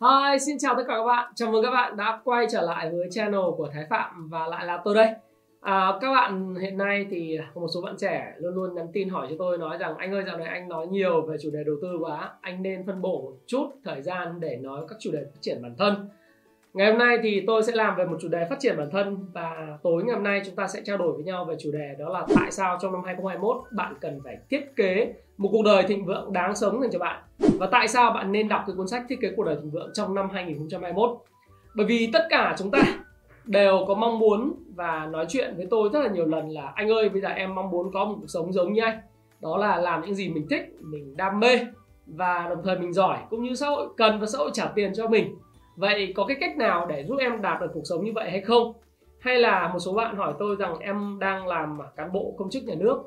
Hi, xin chào tất cả các bạn. Chào mừng các bạn đã quay trở lại với channel của Thái Phạm và lại là tôi đây. À, các bạn hiện nay thì một số bạn trẻ luôn luôn nhắn tin hỏi cho tôi nói rằng anh ơi dạo này anh nói nhiều về chủ đề đầu tư quá, anh nên phân bổ một chút thời gian để nói các chủ đề phát triển bản thân. Ngày hôm nay thì tôi sẽ làm về một chủ đề phát triển bản thân và tối ngày hôm nay chúng ta sẽ trao đổi với nhau về chủ đề đó là tại sao trong năm 2021 bạn cần phải thiết kế một cuộc đời thịnh vượng đáng sống dành cho bạn? Và tại sao bạn nên đọc cái cuốn sách thiết kế cuộc đời thịnh vượng trong năm 2021 bởi vì tất cả chúng ta đều có mong muốn và nói chuyện với tôi rất là nhiều lần là, anh ơi, bây giờ em mong muốn có một cuộc sống giống như anh. Đó là làm những gì mình thích, mình đam mê và đồng thời mình giỏi, cũng như xã hội, cần và xã hội trả tiền cho mình vậy có cái cách nào để giúp em đạt được cuộc sống như vậy hay không? Hay là một số bạn hỏi tôi rằng em đang làm cán bộ công chức nhà nước,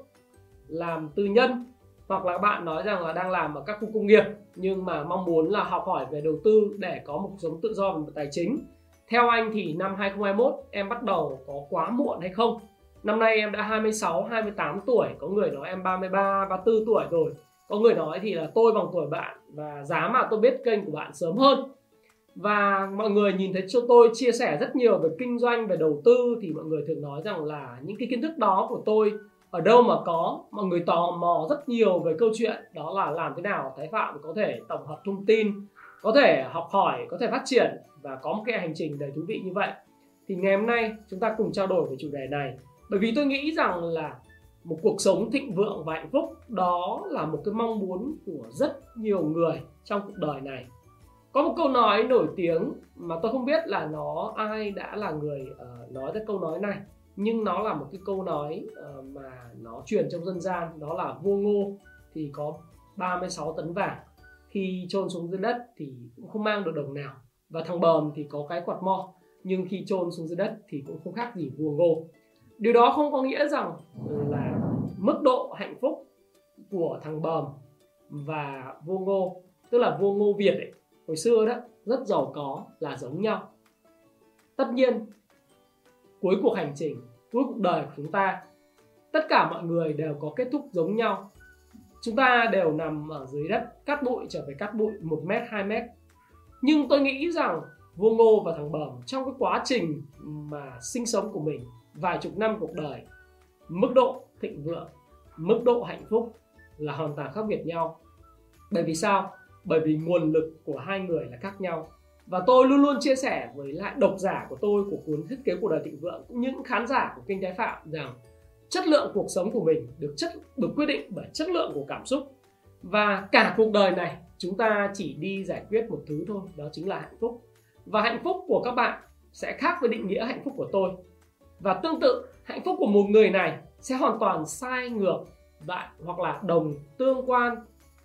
làm tư nhân, hoặc là bạn nói rằng là đang làm ở các khu công nghiệp, nhưng mà mong muốn là học hỏi về đầu tư để có một cuộc sống tự do về mặt tài chính. Theo anh thì năm 2021 em bắt đầu có quá muộn hay không? Năm nay em đã 26 28 tuổi, có người nói em 33 34 tuổi rồi. Có người nói thì là tôi bằng tuổi bạn và giá mà tôi biết kênh của bạn sớm hơn và mọi người nhìn thấy cho tôi chia sẻ rất nhiều về kinh doanh, về đầu tư, thì mọi người thường nói rằng là những cái kiến thức đó của tôi ở đâu mà có. Mọi người tò mò rất nhiều về câu chuyện, đó là làm thế nào thái phạm có thể tổng hợp thông tin, có thể học hỏi, có thể phát triển và có một cái hành trình đầy thú vị như vậy. Thì ngày hôm nay chúng ta cùng trao đổi về chủ đề này. Bởi vì tôi nghĩ rằng là một cuộc sống thịnh vượng và hạnh phúc, đó là một cái mong muốn của rất nhiều người trong cuộc đời này có một câu nói nổi tiếng mà tôi không biết là nó ai đã là người uh, nói ra câu nói này. Nhưng nó là một cái câu nói uh, mà nó truyền trong dân gian. Đó là vua ngô thì có 36 tấn vàng. Khi chôn xuống dưới đất thì cũng không mang được đồng nào. Và thằng bờm thì có cái quạt mo. Nhưng khi chôn xuống dưới đất thì cũng không khác gì vua ngô. Điều đó không có nghĩa rằng là mức độ hạnh phúc của thằng bờm và vua ngô tức là vua ngô việt ấy hồi xưa đó, rất giàu có là giống nhau. Tất nhiên, cuối cuộc hành trình, cuối cuộc đời của chúng ta, tất cả mọi người đều có kết thúc giống nhau. Chúng ta đều nằm ở dưới đất cắt bụi trở về cắt bụi một mét, hai mét. Nhưng tôi nghĩ rằng vua ngô và thằng bẩm trong cái quá trình mà sinh sống của mình vài chục năm cuộc đời, mức độ thịnh vượng, mức độ hạnh phúc là hoàn toàn khác biệt nhau. Bởi vì sao? Bởi vì nguồn lực của hai người là khác nhau. Và tôi luôn luôn chia sẻ với lại độc giả của tôi, của cuốn thiết kế cuộc đời thịnh vượng, cũng những khán giả của kinh tế phạm rằng chất lượng cuộc sống của mình được chất, được quyết định bởi chất lượng của cảm xúc. Và cả cuộc đời này, chúng ta chỉ đi giải quyết một thứ thôi, đó chính là hạnh phúc. Và hạnh phúc của các bạn sẽ khác với định nghĩa hạnh phúc của tôi. Và tương tự, hạnh phúc của một người này sẽ hoàn toàn sai ngược lại hoặc là đồng tương quan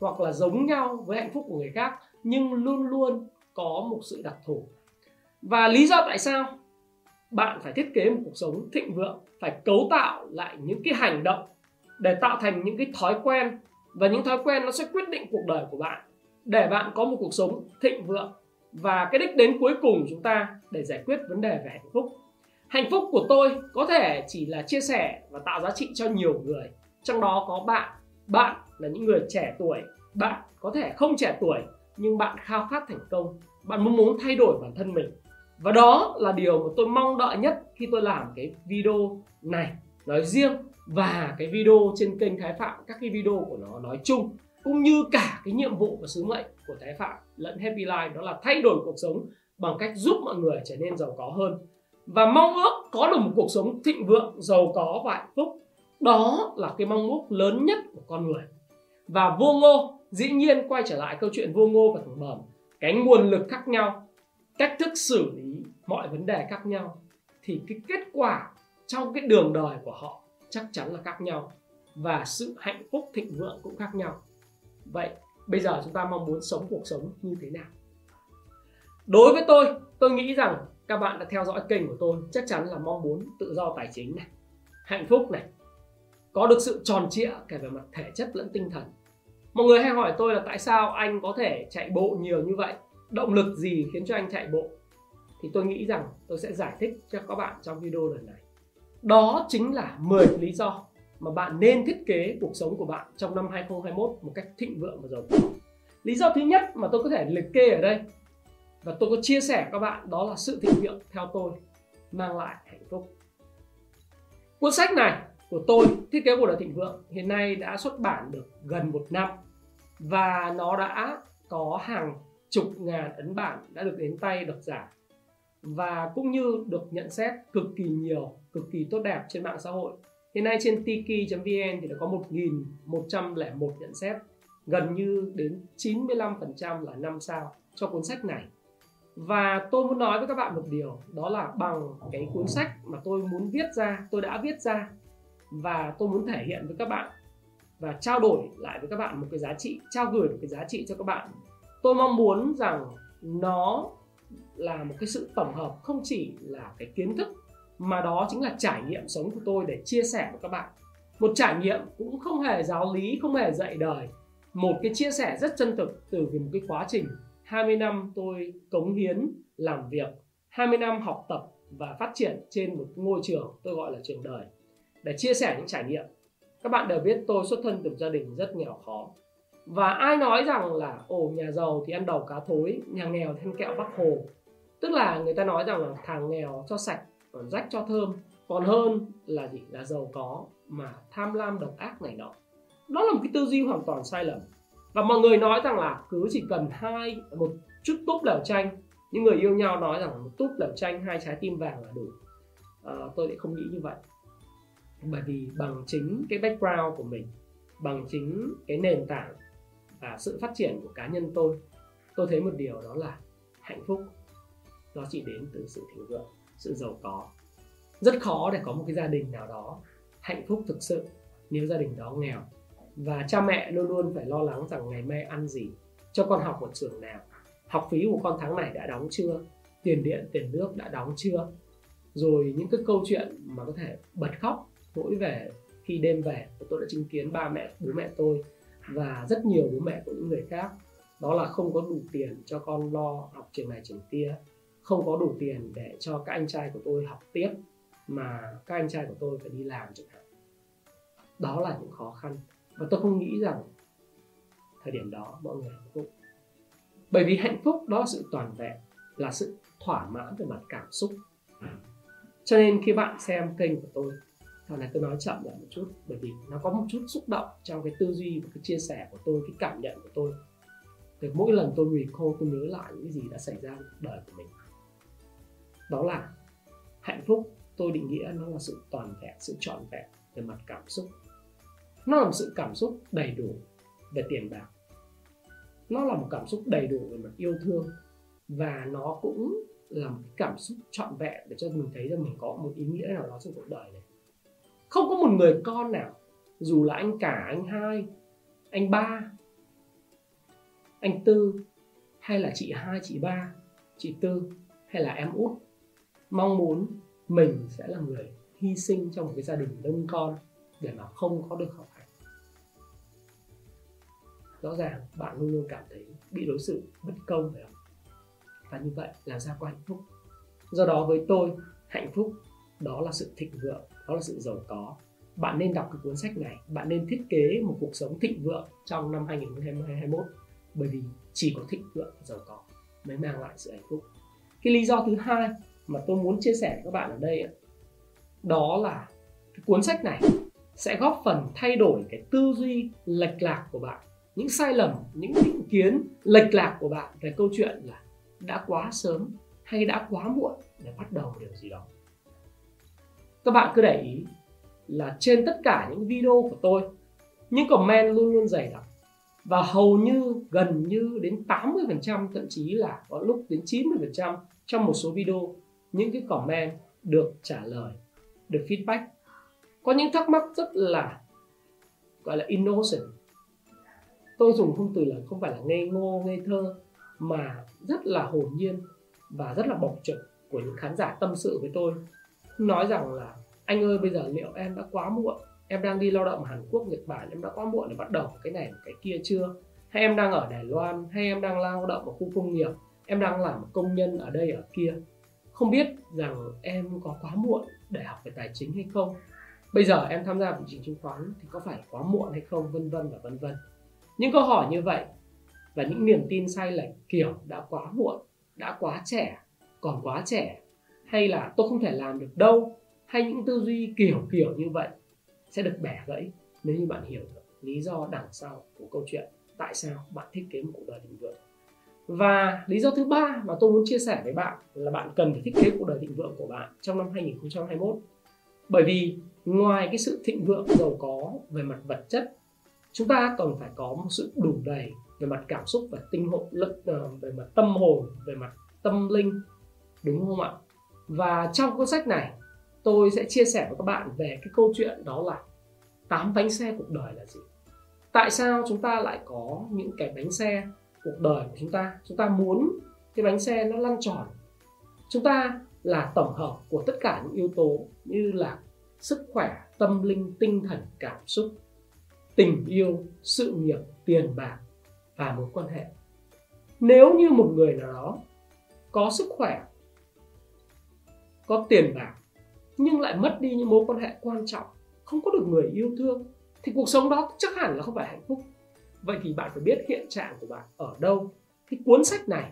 hoặc là giống nhau với hạnh phúc của người khác, nhưng luôn luôn có một sự đặc thù. Và lý do tại sao bạn phải thiết kế một cuộc sống thịnh vượng, phải cấu tạo lại những cái hành động để tạo thành những cái thói quen, và những thói quen nó sẽ quyết định cuộc đời của bạn, để bạn có một cuộc sống thịnh vượng. Và cái đích đến cuối cùng chúng ta để giải quyết vấn đề về hạnh phúc. Hạnh phúc của tôi có thể chỉ là chia sẻ và tạo giá trị cho nhiều người. Trong đó có bạn. Bạn là những người trẻ tuổi. Bạn có thể không trẻ tuổi, nhưng bạn khao khát thành công. Bạn muốn muốn thay đổi bản thân mình. Và đó là điều mà tôi mong đợi nhất khi tôi làm cái video này nói riêng và cái video trên kênh Thái Phạm, các cái video của nó nói chung, cũng như cả cái nhiệm vụ và sứ mệnh của Thái Phạm lẫn Happy Life, đó là thay đổi cuộc sống bằng cách giúp mọi người trở nên giàu có hơn. Và mong ước có được một cuộc sống thịnh vượng, giàu có và hạnh phúc. Đó là cái mong ước lớn nhất của con người và vô ngô, dĩ nhiên quay trở lại câu chuyện vô ngô và thằng bờm cái nguồn lực khác nhau, cách thức xử lý mọi vấn đề khác nhau, thì cái kết quả trong cái đường đời của họ chắc chắn là khác nhau. Và sự hạnh phúc thịnh vượng cũng khác nhau. Vậy bây giờ chúng ta mong muốn sống cuộc sống như thế nào? Đối với tôi tôi nghĩ rằng các bạn đã theo dõi kênh của tôi, chắc chắn là mong muốn tự do tài chính này, hạnh phúc này có được sự tròn trịa cả về mặt thể chất lẫn tinh thần mọi người hay hỏi tôi là tại sao anh có thể chạy bộ nhiều như vậy động lực gì khiến cho anh chạy bộ thì tôi nghĩ rằng tôi sẽ giải thích cho các bạn trong video lần này đó chính là 10 lý do mà bạn nên thiết kế cuộc sống của bạn trong năm 2021 một cách thịnh vượng và giàu có. Lý do thứ nhất mà tôi có thể liệt kê ở đây và tôi có chia sẻ các bạn đó là sự thịnh vượng theo tôi mang lại hạnh phúc. Cuốn sách này của tôi thiết kế cuộc đời thịnh vượng hiện nay đã xuất bản được gần một năm và nó đã có hàng chục ngàn ấn bản đã được đến tay độc giả và cũng như được nhận xét cực kỳ nhiều, cực kỳ tốt đẹp trên mạng xã hội. Hiện nay trên tiki.vn thì đã có 1.101 nhận xét, gần như đến 95% là 5 sao cho cuốn sách này. Và tôi muốn nói với các bạn một điều, đó là bằng cái cuốn sách mà tôi muốn viết ra, tôi đã viết ra và tôi muốn thể hiện với các bạn và trao đổi lại với các bạn một cái giá trị, trao gửi một cái giá trị cho các bạn. Tôi mong muốn rằng nó là một cái sự tổng hợp không chỉ là cái kiến thức mà đó chính là trải nghiệm sống của tôi để chia sẻ với các bạn. Một trải nghiệm cũng không hề giáo lý không hề dạy đời. Một cái chia sẻ rất chân thực từ một cái quá trình. 20 năm tôi cống hiến làm việc 20 năm học tập và phát triển trên một ngôi trường tôi gọi là trường đời để chia sẻ những trải nghiệm. Các bạn đều biết tôi xuất thân từ gia đình rất nghèo khó. Và ai nói rằng là ồ nhà giàu thì ăn đầu cá thối nhà nghèo thì ăn kẹo bắc hồ. Tức là người ta nói rằng là thằng nghèo cho sạch còn rách cho thơm. Còn hơn là gì? Là giàu có mà tham lam độc ác này nọ. Đó là một cái tư duy hoàn toàn sai lầm. Và mọi người nói rằng là cứ chỉ cần hai một chút túp lèo chanh. Những người yêu nhau nói rằng một túp lèo chanh hai trái tim vàng là đủ. À, tôi lại không nghĩ như vậy bởi vì bằng chính cái background của mình, bằng chính cái nền tảng và sự phát triển của cá nhân tôi tôi thấy một điều đó là hạnh phúc, nó chỉ đến từ sự thịnh vượng, sự giàu có. Rất khó để có một cái gia đình nào đó hạnh phúc thực sự nếu gia đình đó nghèo. Và cha mẹ luôn luôn phải lo lắng rằng ngày mai ăn gì, cho con học một trường nào, học phí của con tháng này đã đóng chưa, tiền điện, tiền nước đã đóng chưa. Rồi những cái câu chuyện mà có thể bật khóc mỗi về khi đêm về tôi đã chứng kiến ba mẹ, bố mẹ tôi và rất nhiều bố mẹ của những người khác. Đó là không có đủ tiền cho con lo học trường này, trường kia, không có đủ tiền để cho các anh trai của tôi học tiếp mà các anh trai của tôi phải đi làm chẳng hạn. Đó là những khó khăn và tôi không nghĩ rằng thời điểm đó mọi người hạnh phúc. Bởi vì hạnh phúc đó là sự toàn vẹn, là sự thỏa mãn về mặt cảm xúc. Cho nên khi bạn xem kênh của tôi sau này tôi nói chậm lại một chút, bởi vì nó có một chút xúc động trong cái tư duy và cái chia sẻ của tôi, cái cảm nhận của tôi. Thì mỗi lần tôi recall, tôi nhớ lại những gì đã xảy ra trong đời của mình. Đó là hạnh phúc, tôi định nghĩa nó là sự toàn vẹn, sự trọn vẹn về mặt cảm xúc. Nó là một sự cảm xúc đầy đủ về tiền bạc. Nó là một cảm xúc đầy đủ về mặt yêu thương. Và nó cũng là một cảm xúc trọn vẹn để cho mình thấy rằng mình có một ý nghĩa nào đó trong cuộc đời này không có một người con nào, dù là anh cả, anh hai, anh ba, anh tư, hay là chị hai, chị ba, chị tư, hay là em út, mong muốn mình sẽ là người hy sinh trong một cái gia đình đông con để mà không có được học hành. Rõ ràng bạn luôn luôn cảm thấy bị đối xử bất công phải không? Và như vậy làm sao có hạnh phúc. Do đó với tôi, hạnh phúc đó là sự thịnh vượng đó là sự giàu có. Bạn nên đọc cái cuốn sách này, bạn nên thiết kế một cuộc sống thịnh vượng trong năm 2021 bởi vì chỉ có thịnh vượng và giàu có mới mang lại sự hạnh phúc. Cái lý do thứ hai mà tôi muốn chia sẻ với các bạn ở đây đó là cái cuốn sách này sẽ góp phần thay đổi cái tư duy lệch lạc của bạn, những sai lầm, những định kiến lệch lạc của bạn về câu chuyện là đã quá sớm hay đã quá muộn để bắt đầu điều gì đó các bạn cứ để ý là trên tất cả những video của tôi, những comment luôn luôn dày đặc. Và hầu như, gần như đến 80% thậm chí là có lúc đến 90% trong một số video, những cái comment được trả lời, được feedback. Có những thắc mắc rất là, gọi là innocent. Tôi dùng không từ là không phải là ngây ngô, ngây thơ, mà rất là hồn nhiên và rất là bộc trực của những khán giả tâm sự với tôi nói rằng là, anh ơi, bây giờ liệu em đã quá muộn? Em đang đi lao động ở Hàn Quốc, Nhật Bản, em đã quá muộn để bắt đầu cái này, cái kia chưa? Hay em đang ở Đài Loan, hay em đang lao động ở khu công nghiệp, em đang làm công nhân ở đây, ở kia? Không biết rằng em có quá muộn để học về tài chính hay không? Bây giờ em tham gia thị trường chứng khoán thì có phải quá muộn hay không? Vân vân và vân vân. Những câu hỏi như vậy và những niềm tin sai lệch kiểu đã quá muộn, đã quá trẻ, còn quá trẻ hay là tôi không thể làm được đâu, hay những tư duy kiểu kiểu như vậy sẽ được bẻ gãy nếu như bạn hiểu được lý do đằng sau của câu chuyện tại sao bạn thiết kế một cuộc đời thịnh vượng. Và lý do thứ ba mà tôi muốn chia sẻ với bạn là bạn cần phải thiết kế cuộc đời thịnh vượng của bạn trong năm 2021 bởi vì ngoài cái sự thịnh vượng giàu có về mặt vật chất, chúng ta cần phải có một sự đủ đầy về mặt cảm xúc và tinh hồn lực ờ, về mặt tâm hồn, về mặt tâm linh. Đúng không ạ? Và trong cuốn sách này, tôi sẽ chia sẻ với các bạn về cái câu chuyện đó là tám bánh xe cuộc đời là gì. Tại sao chúng ta lại có những cái bánh xe cuộc đời của chúng ta? Chúng ta muốn cái bánh xe nó lăn tròn. Chúng ta là tổng hợp của tất cả những yếu tố như là sức khỏe, tâm linh, tinh thần, cảm xúc, tình yêu, sự nghiệp, tiền bạc và mối quan hệ. Nếu như một người nào đó có sức khỏe có tiền bạc, nhưng lại mất đi những mối quan hệ quan trọng, không có được người yêu thương, thì cuộc sống đó chắc hẳn là không phải hạnh phúc. Vậy thì bạn phải biết hiện trạng của bạn ở đâu. Cái cuốn sách này,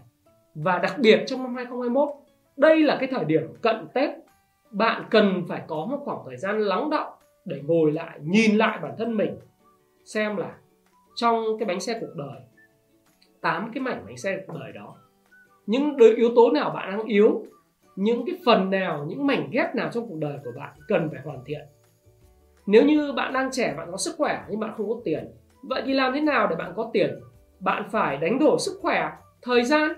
và đặc biệt trong năm 2021 đây là cái thời điểm cận Tết, bạn cần phải có một khoảng thời gian lắng động để ngồi lại, nhìn lại bản thân mình, xem là trong cái bánh xe cuộc đời, tám cái mảnh bánh xe cuộc đời đó, những yếu tố nào bạn đang yếu những cái phần nào, những mảnh ghép nào trong cuộc đời của bạn cần phải hoàn thiện? Nếu như bạn đang trẻ, bạn có sức khỏe nhưng bạn không có tiền, vậy thì làm thế nào để bạn có tiền? Bạn phải đánh đổi sức khỏe, thời gian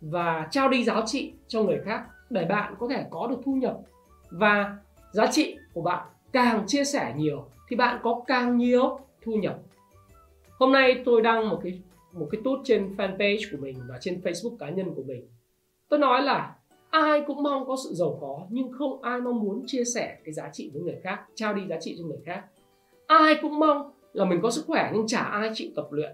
và trao đi giá trị cho người khác để bạn có thể có được thu nhập. Và giá trị của bạn càng chia sẻ nhiều thì bạn có càng nhiều thu nhập. Hôm nay tôi đăng một cái một cái tút trên fanpage của mình và trên facebook cá nhân của mình. Tôi nói là ai cũng mong có sự giàu có, nhưng không ai mong muốn chia sẻ cái giá trị với người khác, trao đi giá trị cho người khác. Ai cũng mong là mình có sức khỏe, nhưng chả ai chịu tập luyện.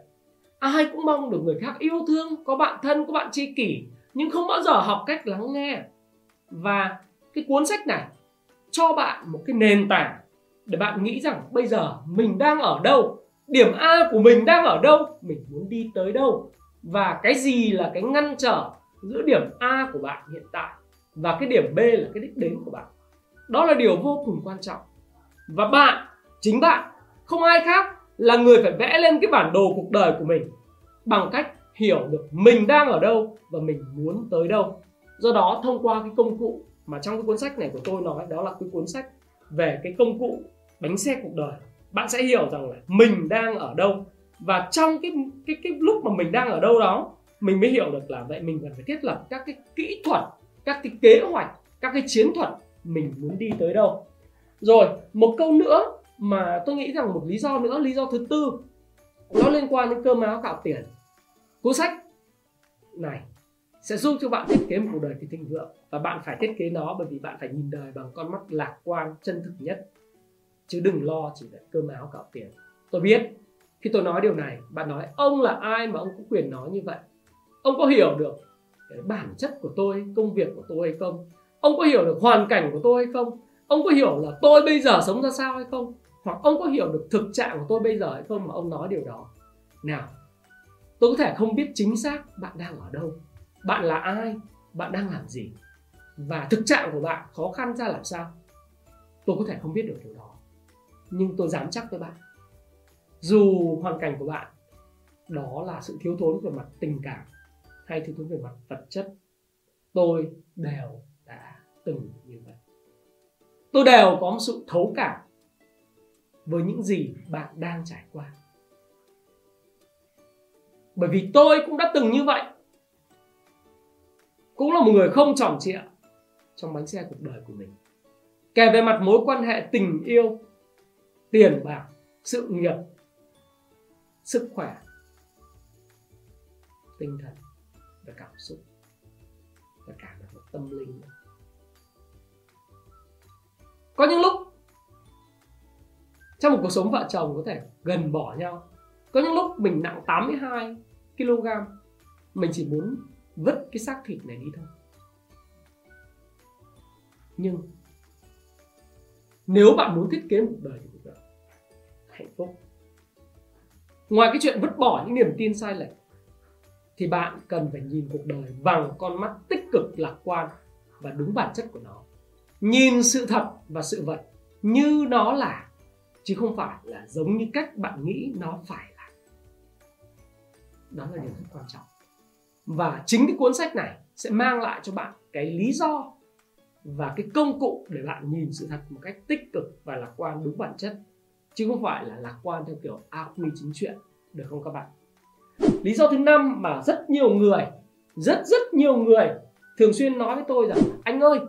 Ai cũng mong được người khác yêu thương, có bạn thân, có bạn tri kỷ, nhưng không bao giờ học cách lắng nghe. Và cái cuốn sách này cho bạn một cái nền tảng để bạn nghĩ rằng bây giờ mình đang ở đâu, điểm a của mình đang ở đâu, mình muốn đi tới đâu. Và cái gì là cái ngăn trở giữa điểm a của bạn hiện tại và cái điểm b là cái đích đến của bạn. Đó là điều vô cùng quan trọng. Và bạn, chính bạn, không ai khác là người phải vẽ lên cái bản đồ cuộc đời của mình bằng cách hiểu được mình đang ở đâu và mình muốn tới đâu. Do đó, thông qua cái công cụ mà trong cái cuốn sách này của tôi nói, đó là cái cuốn sách về cái công cụ bánh xe cuộc đời, bạn sẽ hiểu rằng là mình đang ở đâu. Và trong cái cái cái lúc mà mình đang ở đâu đó mình mới hiểu được là vậy, mình cần phải thiết lập các cái kỹ thuật, các cái kế hoạch, các cái chiến thuật mình muốn đi tới đâu. Rồi, một câu nữa mà tôi nghĩ rằng một lý do nữa, lý do thứ tư, nó liên quan đến cơm áo gạo tiền. Cuốn sách này sẽ giúp cho bạn thiết kế một cuộc đời thì thịnh vượng và bạn phải thiết kế nó bởi vì bạn phải nhìn đời bằng con mắt lạc quan, chân thực nhất. Chứ đừng lo chỉ là cơm áo gạo tiền. Tôi biết, khi tôi nói điều này, bạn nói ông là ai mà ông có quyền nói như vậy ông có hiểu được cái bản chất của tôi, công việc của tôi hay không? Ông có hiểu được hoàn cảnh của tôi hay không? Ông có hiểu là tôi bây giờ sống ra sao hay không? Hoặc ông có hiểu được thực trạng của tôi bây giờ hay không mà ông nói điều đó? Nào, tôi có thể không biết chính xác bạn đang ở đâu, bạn là ai, bạn đang làm gì, và thực trạng của bạn khó khăn ra làm sao. Tôi có thể không biết được điều đó, nhưng tôi dám chắc với bạn. Dù hoàn cảnh của bạn đó là sự thiếu thốn về mặt tình cảm hay thiếu thốn về mặt vật chất, tôi đều đã từng như vậy. Tôi đều có một sự thấu cảm với những gì bạn đang trải qua. Bởi vì tôi cũng đã từng như vậy. Cũng là một người không tròn trịa trong bánh xe cuộc đời của mình. Kể về mặt mối quan hệ tình yêu, tiền bạc, sự nghiệp, sức khỏe, tinh thần và cảm xúc và cả là một tâm linh. Có những lúc, trong một cuộc sống vợ chồng có thể gần bỏ nhau, có những lúc mình nặng 82 kg, mình chỉ muốn vứt cái xác thịt này đi thôi. Nhưng, nếu bạn muốn thiết kế một đời cuộc đời hạnh phúc. Ngoài cái chuyện vứt bỏ những niềm tin sai lệch thì bạn cần phải nhìn cuộc đời bằng con mắt tích cực lạc quan và đúng bản chất của nó. Nhìn sự thật và sự vật như nó là, chứ không phải là giống như cách bạn nghĩ nó phải là. Đó là điều rất quan trọng. Và chính cái cuốn sách này sẽ mang lại cho bạn cái lý do và cái công cụ để bạn nhìn sự thật một cách tích cực và lạc quan đúng bản chất, chứ không phải là lạc quan theo kiểu ác quy chính chuyện. Được không các bạn? Lý do thứ năm mà rất nhiều người, rất rất nhiều người thường xuyên nói với tôi rằng, anh ơi,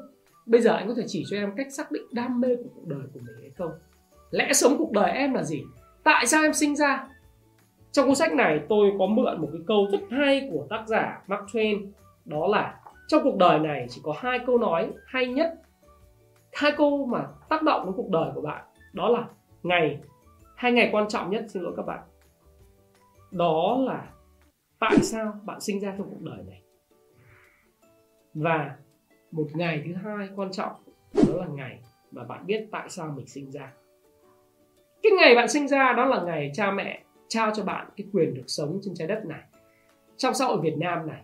bây giờ anh có thể chỉ cho em cách xác định đam mê của cuộc đời của mình hay không? Lẽ sống cuộc đời em là gì? Tại sao em sinh ra? Trong cuốn sách này, tôi có mượn một cái câu rất hay của tác giả Mark Twain, đó là, trong cuộc đời này chỉ có hai câu nói hay nhất, hai câu mà tác động đến cuộc đời của bạn, đó là ngày, hai ngày quan trọng nhất, xin lỗi các bạn. Đó là tại sao bạn sinh ra trong cuộc đời này? Và một ngày thứ hai quan trọng, đó là ngày mà bạn biết tại sao mình sinh ra. Cái ngày bạn sinh ra đó là ngày cha mẹ trao cho bạn cái quyền được sống trên trái đất này, trong xã hội Việt Nam này.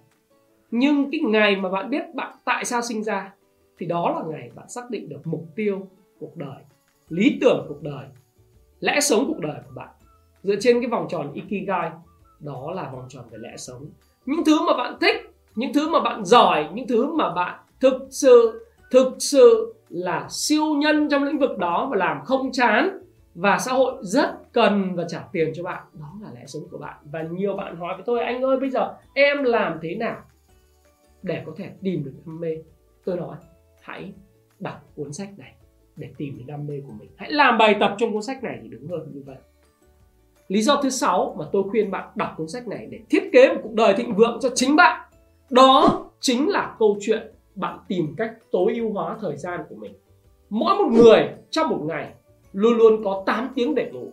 Nhưng cái ngày mà bạn biết bạn tại sao sinh ra, thì đó là ngày bạn xác định được mục tiêu cuộc đời, lý tưởng cuộc đời, lẽ sống cuộc đời của bạn. Dựa trên cái vòng tròn ikigai đó là vòng tròn về lẽ sống. Những thứ mà bạn thích, những thứ mà bạn giỏi, những thứ mà bạn thực sự thực sự là siêu nhân trong lĩnh vực đó và làm không chán và xã hội rất cần và trả tiền cho bạn, đó là lẽ sống của bạn. Và nhiều bạn hỏi với tôi, anh ơi, bây giờ em làm thế nào để có thể tìm được đam mê? Tôi nói, hãy đọc cuốn sách này để tìm được đam mê của mình. Hãy làm bài tập trong cuốn sách này. Thì đúng hơn như vậy lý do thứ sáu mà tôi khuyên bạn đọc cuốn sách này để thiết kế một cuộc đời thịnh vượng cho chính bạn, đó chính là câu chuyện bạn tìm cách tối ưu hóa thời gian của mình. Mỗi một người trong một ngày luôn luôn có 8 tiếng để ngủ,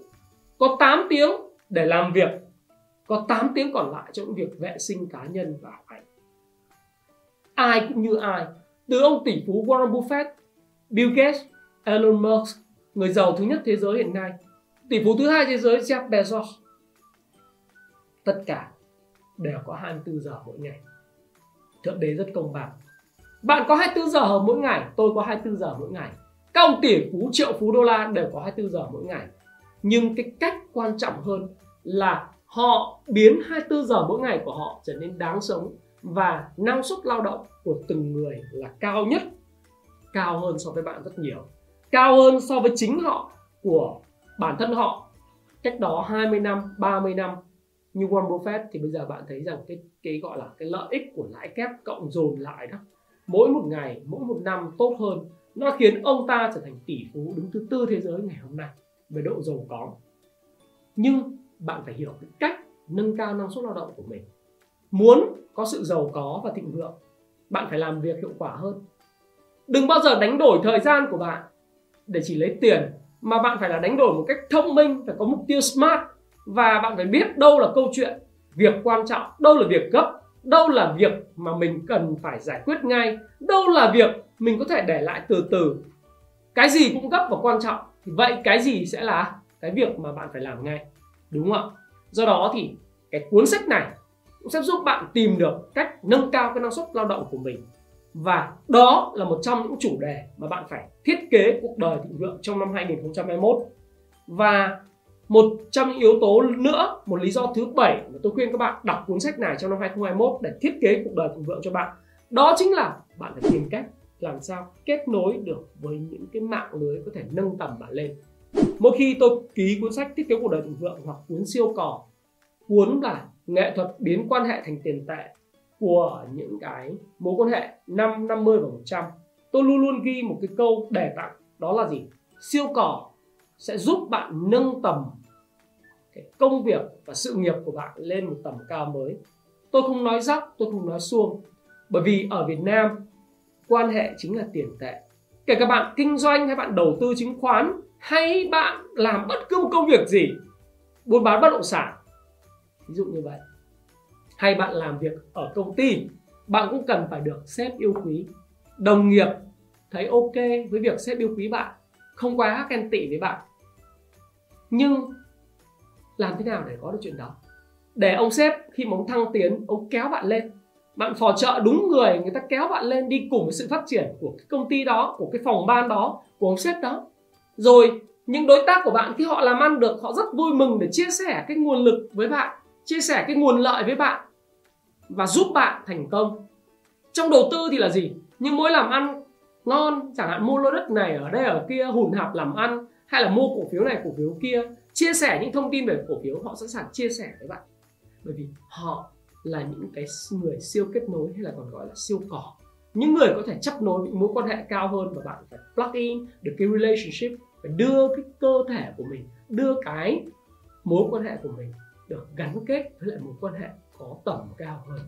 có 8 tiếng để làm việc, có 8 tiếng còn lại cho những việc vệ sinh cá nhân và học hành ai cũng như ai, từ ông tỷ phú Warren Buffett, Bill Gates, Elon Musk, người giàu thứ nhất thế giới hiện nay tỷ phú thứ hai thế giới, Jeff Bezos. Tất cả đều có 24 giờ mỗi ngày. Thượng đế rất công bằng. Bạn có 24 giờ mỗi ngày, tôi có 24 giờ mỗi ngày. Các ông tỷ phú, triệu phú đô la đều có 24 giờ mỗi ngày. Nhưng cái cách quan trọng hơn là họ biến 24 giờ mỗi ngày của họ trở nên đáng sống và năng suất lao động của từng người là cao nhất, cao hơn so với bạn rất nhiều. Cao hơn so với chính họ của bản thân họ, cách đó 20 năm 30 năm, như Warren Buffett, thì bây giờ bạn thấy rằng cái cái gọi là cái lợi ích của lãi kép cộng dồn lại đó, mỗi một ngày, mỗi một năm tốt hơn, nó khiến ông ta trở thành tỷ phú đứng thứ tư thế giới ngày hôm nay về độ giàu có. Nhưng bạn phải hiểu cái cách nâng cao năng suất lao động của mình. Muốn có sự giàu có và thịnh vượng, bạn phải làm việc hiệu quả hơn. Đừng bao giờ đánh đổi thời gian của bạn để chỉ lấy tiền mà bạn phải là đánh đổi một cách thông minh, phải có mục tiêu smart. Và bạn phải biết đâu là câu chuyện. Việc quan trọng, đâu là việc gấp, đâu là việc mà mình cần phải giải quyết ngay, đâu là việc mình có thể để lại từ từ. Cái gì cũng gấp và quan trọng. Thì vậy cái gì sẽ là cái việc mà bạn phải làm ngay? Đúng không ạ? Do đó thì cái cuốn sách này cũng sẽ giúp bạn tìm được cách nâng cao cái năng suất lao động của mình và đó là một trong những chủ đề mà bạn phải thiết kế cuộc đời thịnh vượng trong năm 2021 và một trong những yếu tố nữa, một lý do thứ bảy mà tôi khuyên các bạn đọc cuốn sách này trong năm 2021 để thiết kế cuộc đời thịnh vượng cho bạn, đó chính là bạn phải tìm cách làm sao kết nối được với những cái mạng lưới có thể nâng tầm bạn lên. Mỗi khi tôi ký cuốn sách thiết kế cuộc đời thịnh vượng hoặc cuốn siêu cò, cuốn là nghệ thuật biến quan hệ thành tiền tệ của những cái mối quan hệ 5, 50 và 100 tôi luôn luôn ghi một cái câu đề tặng đó là gì? Siêu cỏ sẽ giúp bạn nâng tầm cái công việc và sự nghiệp của bạn lên một tầm cao mới. Tôi không nói dốc tôi không nói xuông bởi vì ở Việt Nam quan hệ chính là tiền tệ. Kể cả bạn kinh doanh hay bạn đầu tư chứng khoán hay bạn làm bất cứ một công việc gì buôn bán bất động sản ví dụ như vậy hay bạn làm việc ở công ty, bạn cũng cần phải được sếp yêu quý. Đồng nghiệp thấy ok với việc sếp yêu quý bạn, không quá ghen tị với bạn. Nhưng làm thế nào để có được chuyện đó? Để ông sếp khi mà ông thăng tiến, ông kéo bạn lên. Bạn phò trợ đúng người người ta kéo bạn lên đi cùng với sự phát triển của cái công ty đó, của cái phòng ban đó, của ông sếp đó. Rồi, những đối tác của bạn khi họ làm ăn được, họ rất vui mừng để chia sẻ cái nguồn lực với bạn chia sẻ cái nguồn lợi với bạn và giúp bạn thành công. Trong đầu tư thì là gì? Nhưng mỗi làm ăn ngon, chẳng hạn mua lô đất này ở đây, ở kia, hùn hạp làm ăn, hay là mua cổ phiếu này, cổ phiếu kia, chia sẻ những thông tin về cổ phiếu, họ sẵn sàng chia sẻ với bạn. Bởi vì họ là những cái người siêu kết nối hay là còn gọi là siêu cỏ những người có thể chấp nối những mối quan hệ cao hơn và bạn phải plug in được cái relationship, phải đưa cái cơ thể của mình, đưa cái mối quan hệ của mình được gắn kết với lại mối quan hệ có tầm cao hơn.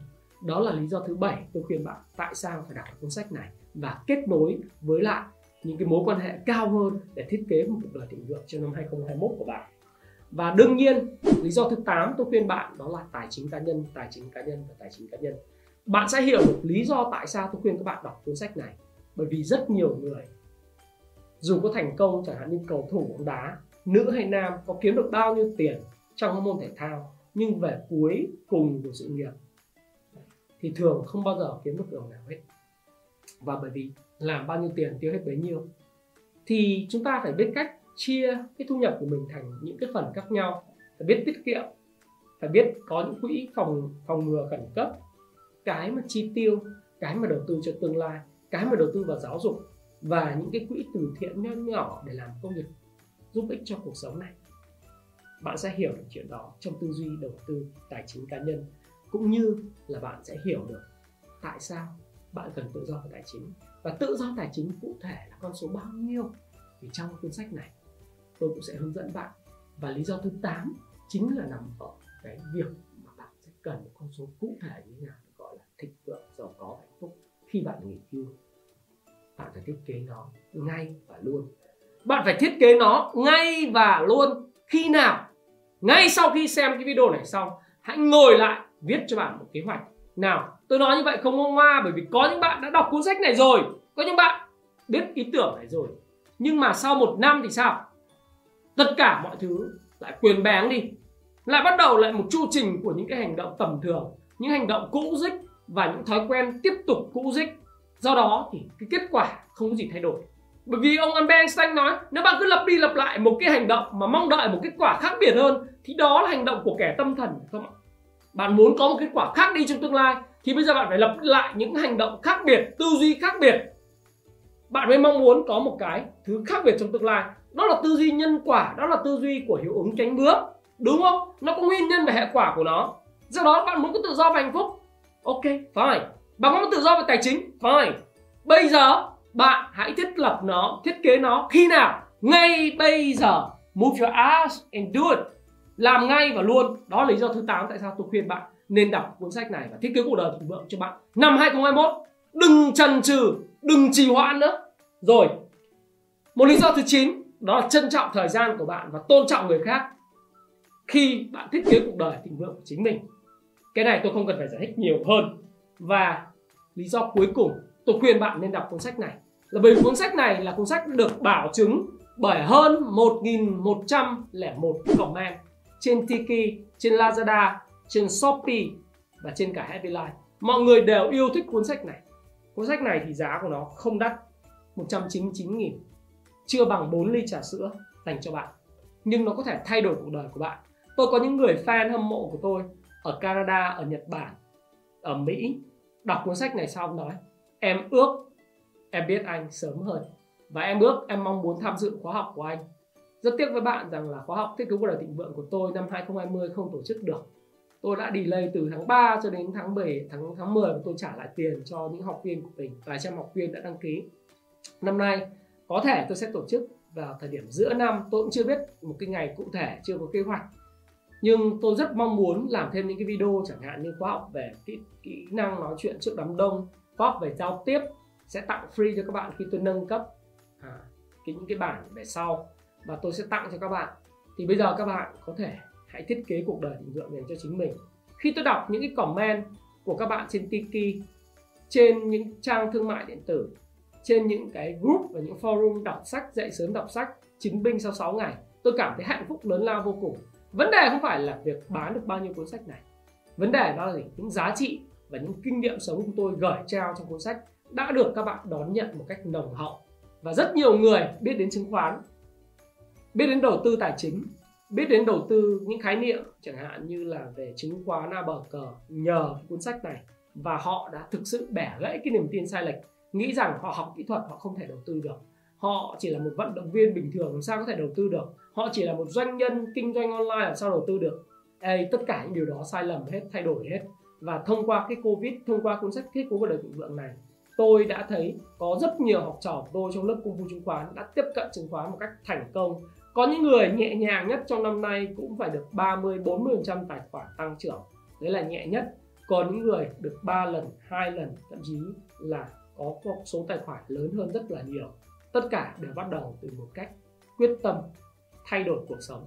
Đó là lý do thứ bảy tôi khuyên bạn tại sao phải đọc cuốn sách này và kết nối với lại những cái mối quan hệ cao hơn để thiết kế một cuộc đời thịnh vượng trong năm 2021 của bạn. Và đương nhiên, lý do thứ 8 tôi khuyên bạn đó là tài chính cá nhân, tài chính cá nhân và tài chính cá nhân. Bạn sẽ hiểu được lý do tại sao tôi khuyên các bạn đọc cuốn sách này. Bởi vì rất nhiều người, dù có thành công chẳng hạn như cầu thủ bóng đá, nữ hay nam, có kiếm được bao nhiêu tiền trong các môn thể thao, nhưng về cuối cùng của sự nghiệp thì thường không bao giờ kiếm được đồng nào hết. Và bởi vì làm bao nhiêu tiền tiêu hết bấy nhiêu, thì chúng ta phải biết cách chia cái thu nhập của mình thành những cái phần khác nhau. Phải biết tiết kiệm, phải biết có những quỹ phòng phòng ngừa khẩn cấp, cái mà chi tiêu, cái mà đầu tư cho tương lai, cái mà đầu tư vào giáo dục và những cái quỹ từ thiện nhỏ nhỏ để làm công việc giúp ích cho cuộc sống này bạn sẽ hiểu được chuyện đó trong tư duy, đầu tư, tài chính cá nhân. Cũng như là bạn sẽ hiểu được tại sao bạn cần tự do về tài chính. Và tự do tài chính cụ thể là con số bao nhiêu thì trong cuốn sách này, tôi cũng sẽ hướng dẫn bạn. Và lý do thứ 8 chính là nằm ở cái việc mà bạn sẽ cần một con số cụ thể như thế nào gọi là thịnh vượng, giàu có hạnh phúc khi bạn nghỉ hưu. Bạn phải thiết kế nó ngay và luôn. Bạn phải thiết kế nó ngay và luôn. Khi nào ngay sau khi xem cái video này xong, hãy ngồi lại viết cho bạn một kế hoạch. Nào, tôi nói như vậy không ngoa, bởi vì có những bạn đã đọc cuốn sách này rồi. Có những bạn biết ý tưởng này rồi. Nhưng mà sau một năm thì sao? Tất cả mọi thứ lại quyền báng đi. Lại bắt đầu lại một chu trình của những cái hành động tầm thường, những hành động cũ dích và những thói quen tiếp tục cũ dích. Do đó thì cái kết quả không có gì thay đổi bởi vì ông Albert Einstein nói, nếu bạn cứ lặp đi lặp lại một cái hành động mà mong đợi một kết quả khác biệt hơn, thì đó là hành động của kẻ tâm thần không ạ? Bạn muốn có một kết quả khác đi trong tương lai, thì bây giờ bạn phải lặp lại những hành động khác biệt, tư duy khác biệt. Bạn mới mong muốn có một cái thứ khác biệt trong tương lai. Đó là tư duy nhân quả, đó là tư duy của hiệu ứng tránh bước, đúng không? Nó có nguyên nhân và hệ quả của nó. Do đó bạn muốn có tự do và hạnh phúc. Ok, fine. Bạn muốn tự do về tài chính, fine. Bây giờ bạn hãy thiết lập nó, thiết kế nó khi nào? Ngay bây giờ. Move your ass and do it. Làm ngay và luôn. Đó là lý do thứ 8 tại sao tôi khuyên bạn nên đọc cuốn sách này và thiết kế cuộc đời thịnh vượng cho bạn. Năm 2021 đừng chần chừ, đừng trì hoãn nữa. Rồi, một lý do thứ 9 đó là trân trọng thời gian của bạn và tôn trọng người khác. Khi bạn thiết kế cuộc đời thịnh vượng của chính mình, cái này tôi không cần phải giải thích nhiều hơn. Và lý do cuối cùng, tôi khuyên bạn nên đọc cuốn sách này là bởi cuốn sách này là cuốn sách được bảo chứng bởi hơn 1.101 comment trên Tiki, trên Lazada, trên Shopee và trên cả Happy Life. Mọi người đều yêu thích cuốn sách này. Cuốn sách này thì giá của nó không đắt, 199 nghìn chưa bằng 4 ly trà sữa dành cho bạn. Nhưng nó có thể thay đổi cuộc đời của bạn. Tôi có những người fan hâm mộ của tôi ở Canada, ở Nhật Bản, ở Mỹ đọc cuốn sách này xong nói em ước em biết anh sớm hơn. Và em ước em mong muốn tham dự khóa học của anh. Rất tiếc với bạn rằng là khóa học thiết kế cuộc đời thịnh vượng của tôi năm 2020 không tổ chức được. Tôi đã delay từ tháng 3 cho đến tháng 7 tháng tháng 10 và tôi trả lại tiền cho những học viên của mình vài trăm học viên đã đăng ký. Năm nay có thể tôi sẽ tổ chức vào thời điểm giữa năm. Tôi cũng chưa biết một cái ngày cụ thể chưa có kế hoạch. Nhưng tôi rất mong muốn làm thêm những cái video chẳng hạn như khóa học về kỹ, kỹ năng nói chuyện trước đám đông khóa học về giao tiếp sẽ tặng free cho các bạn khi tôi nâng cấp. À, cái những cái bản về sau. Và tôi sẽ tặng cho các bạn. Thì bây giờ các bạn có thể hãy thiết kế cuộc đời thịnh vượng dành cho chính mình. Khi tôi đọc những cái comment của các bạn trên Tiki trên những trang thương mại điện tử trên những cái group và những forum đọc sách dậy sớm đọc sách chiến binh sau 6 ngày tôi cảm thấy hạnh phúc lớn lao vô cùng. Vấn đề không phải là việc bán được bao nhiêu cuốn sách này. Vấn đề đó là gì những giá trị và những kinh nghiệm sống của tôi gửi trao trong cuốn sách đã được các bạn đón nhận một cách nồng hậu. Và rất nhiều người biết đến chứng khoán biết đến đầu tư tài chính biết đến đầu tư những khái niệm chẳng hạn như là về chứng khoán a bờ cờ nhờ cuốn sách này. Và họ đã thực sự bẻ gãy cái niềm tin sai lệch nghĩ rằng họ học kỹ thuật họ không thể đầu tư được. Họ chỉ là một vận động viên bình thường làm sao có thể đầu tư được? Họ chỉ là một doanh nhân kinh doanh online làm sao đầu tư được? Ê, tất cả những điều đó sai lầm hết thay đổi hết. Và thông qua cái covid thông qua cuốn sách thiết của đời thịnh vượng này tôi đã thấy có rất nhiều học trò của tôi trong lớp công phu chứng khoán đã tiếp cận chứng khoán một cách thành công. Có những người nhẹ nhàng nhất trong năm nay cũng phải được 30 40% tài khoản tăng trưởng. Đấy là nhẹ nhất. Còn những người được 3 lần, hai lần, thậm chí là có số tài khoản lớn hơn rất là nhiều. Tất cả đều bắt đầu từ một cách quyết tâm, thay đổi cuộc sống.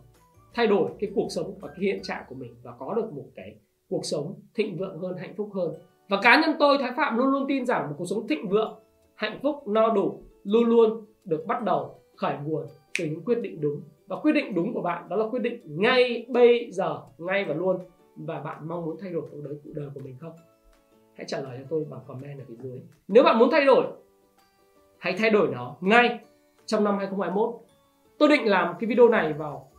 Thay đổi cái cuộc sống và cái hiện trạng của mình và có được một cái cuộc sống thịnh vượng hơn, hạnh phúc hơn và cá nhân tôi, thái phạm luôn luôn tin rằng một cuộc sống thịnh vượng, hạnh phúc, no đủ luôn luôn được bắt đầu khởi nguồn từ những quyết định đúng. Và quyết định đúng của bạn đó là quyết định ngay bây giờ, ngay và luôn. Và bạn mong muốn thay đổi cuộc đời cuộc đời của mình không? Hãy trả lời cho tôi bằng comment ở phía dưới. Nếu bạn muốn thay đổi, hãy thay đổi nó ngay trong năm 2021 tôi định làm cái video này vào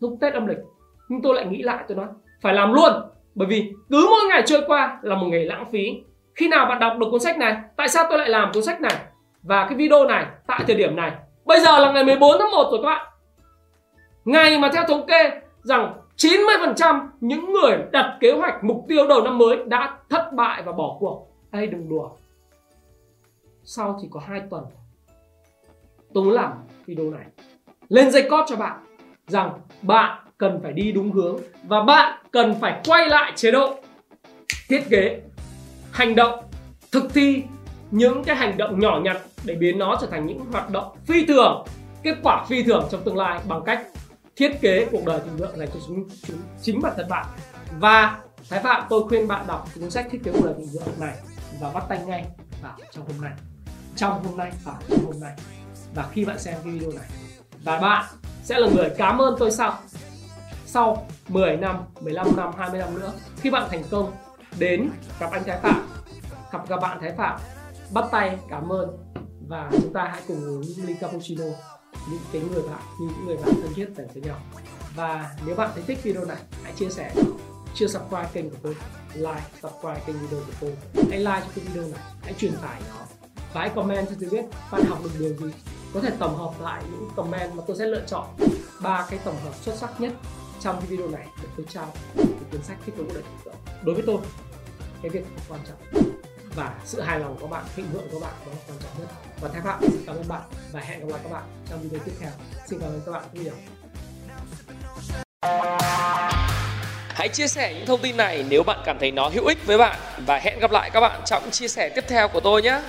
lúc Tết âm lịch, nhưng tôi lại nghĩ lại, tôi nói, phải làm luôn bởi vì cứ mỗi ngày trôi qua là một ngày lãng phí. Khi nào bạn đọc được cuốn sách này, tại sao tôi lại làm cuốn sách này? Và cái video này tại thời điểm này. Bây giờ là ngày 14 tháng 1 rồi các bạn. Ngày mà theo thống kê rằng 90% những người đặt kế hoạch mục tiêu đầu năm mới đã thất bại và bỏ cuộc. đây đừng đùa. Sau chỉ có 2 tuần. Tôi muốn làm video này. Lên dây cót cho bạn rằng bạn cần phải đi đúng hướng và bạn cần phải quay lại chế độ thiết kế hành động thực thi những cái hành động nhỏ nhặt để biến nó trở thành những hoạt động phi thường kết quả phi thường trong tương lai bằng cách thiết kế cuộc đời thịnh vượng dành cho chúng, chúng chính bản thân bạn. Và thái phạm tôi khuyên bạn đọc cuốn sách thiết kế cuộc đời thịnh vượng này và bắt tay ngay vào trong hôm nay. Trong hôm nay và trong hôm nay. Và khi bạn xem cái video này và bạn sẽ là người cảm ơn tôi sau sau 10 năm 15 năm 20 năm nữa, khi bạn thành công, đến gặp anh Thái Phạm, gặp gặp bạn Thái Phạm, bắt tay, cảm ơn. Và chúng ta hãy cùng uống ly cappuccino, những cái người bạn như những người bạn thân thiết dành cho nhau. Và nếu bạn thấy thích video này, hãy chia sẻ. Chưa subscribe kênh của tôi, like, subscribe kênh video của tôi. Hãy like cho cái video này, hãy truyền tải nó. Và hãy comment cho tôi biết bạn học được điều gì. Có thể tổng hợp lại những comment mà tôi sẽ lựa chọn. Ba cái tổng hợp xuất sắc nhất trong cái video này để tôi trao cái cuốn sách thích nối cuộc đời đối với tôi, cái việc quan trọng và sự hài lòng của bạn, thịnh vượng của bạn, đó là quan trọng nhất. Và thái phạm, xin cảm ơn bạn và hẹn gặp lại các bạn trong video tiếp theo. Xin cảm ơn các bạn rất nhiều. Hãy chia sẻ những thông tin này nếu bạn cảm thấy nó hữu ích với bạn và hẹn gặp lại các bạn trong chia sẻ tiếp theo của tôi nhé.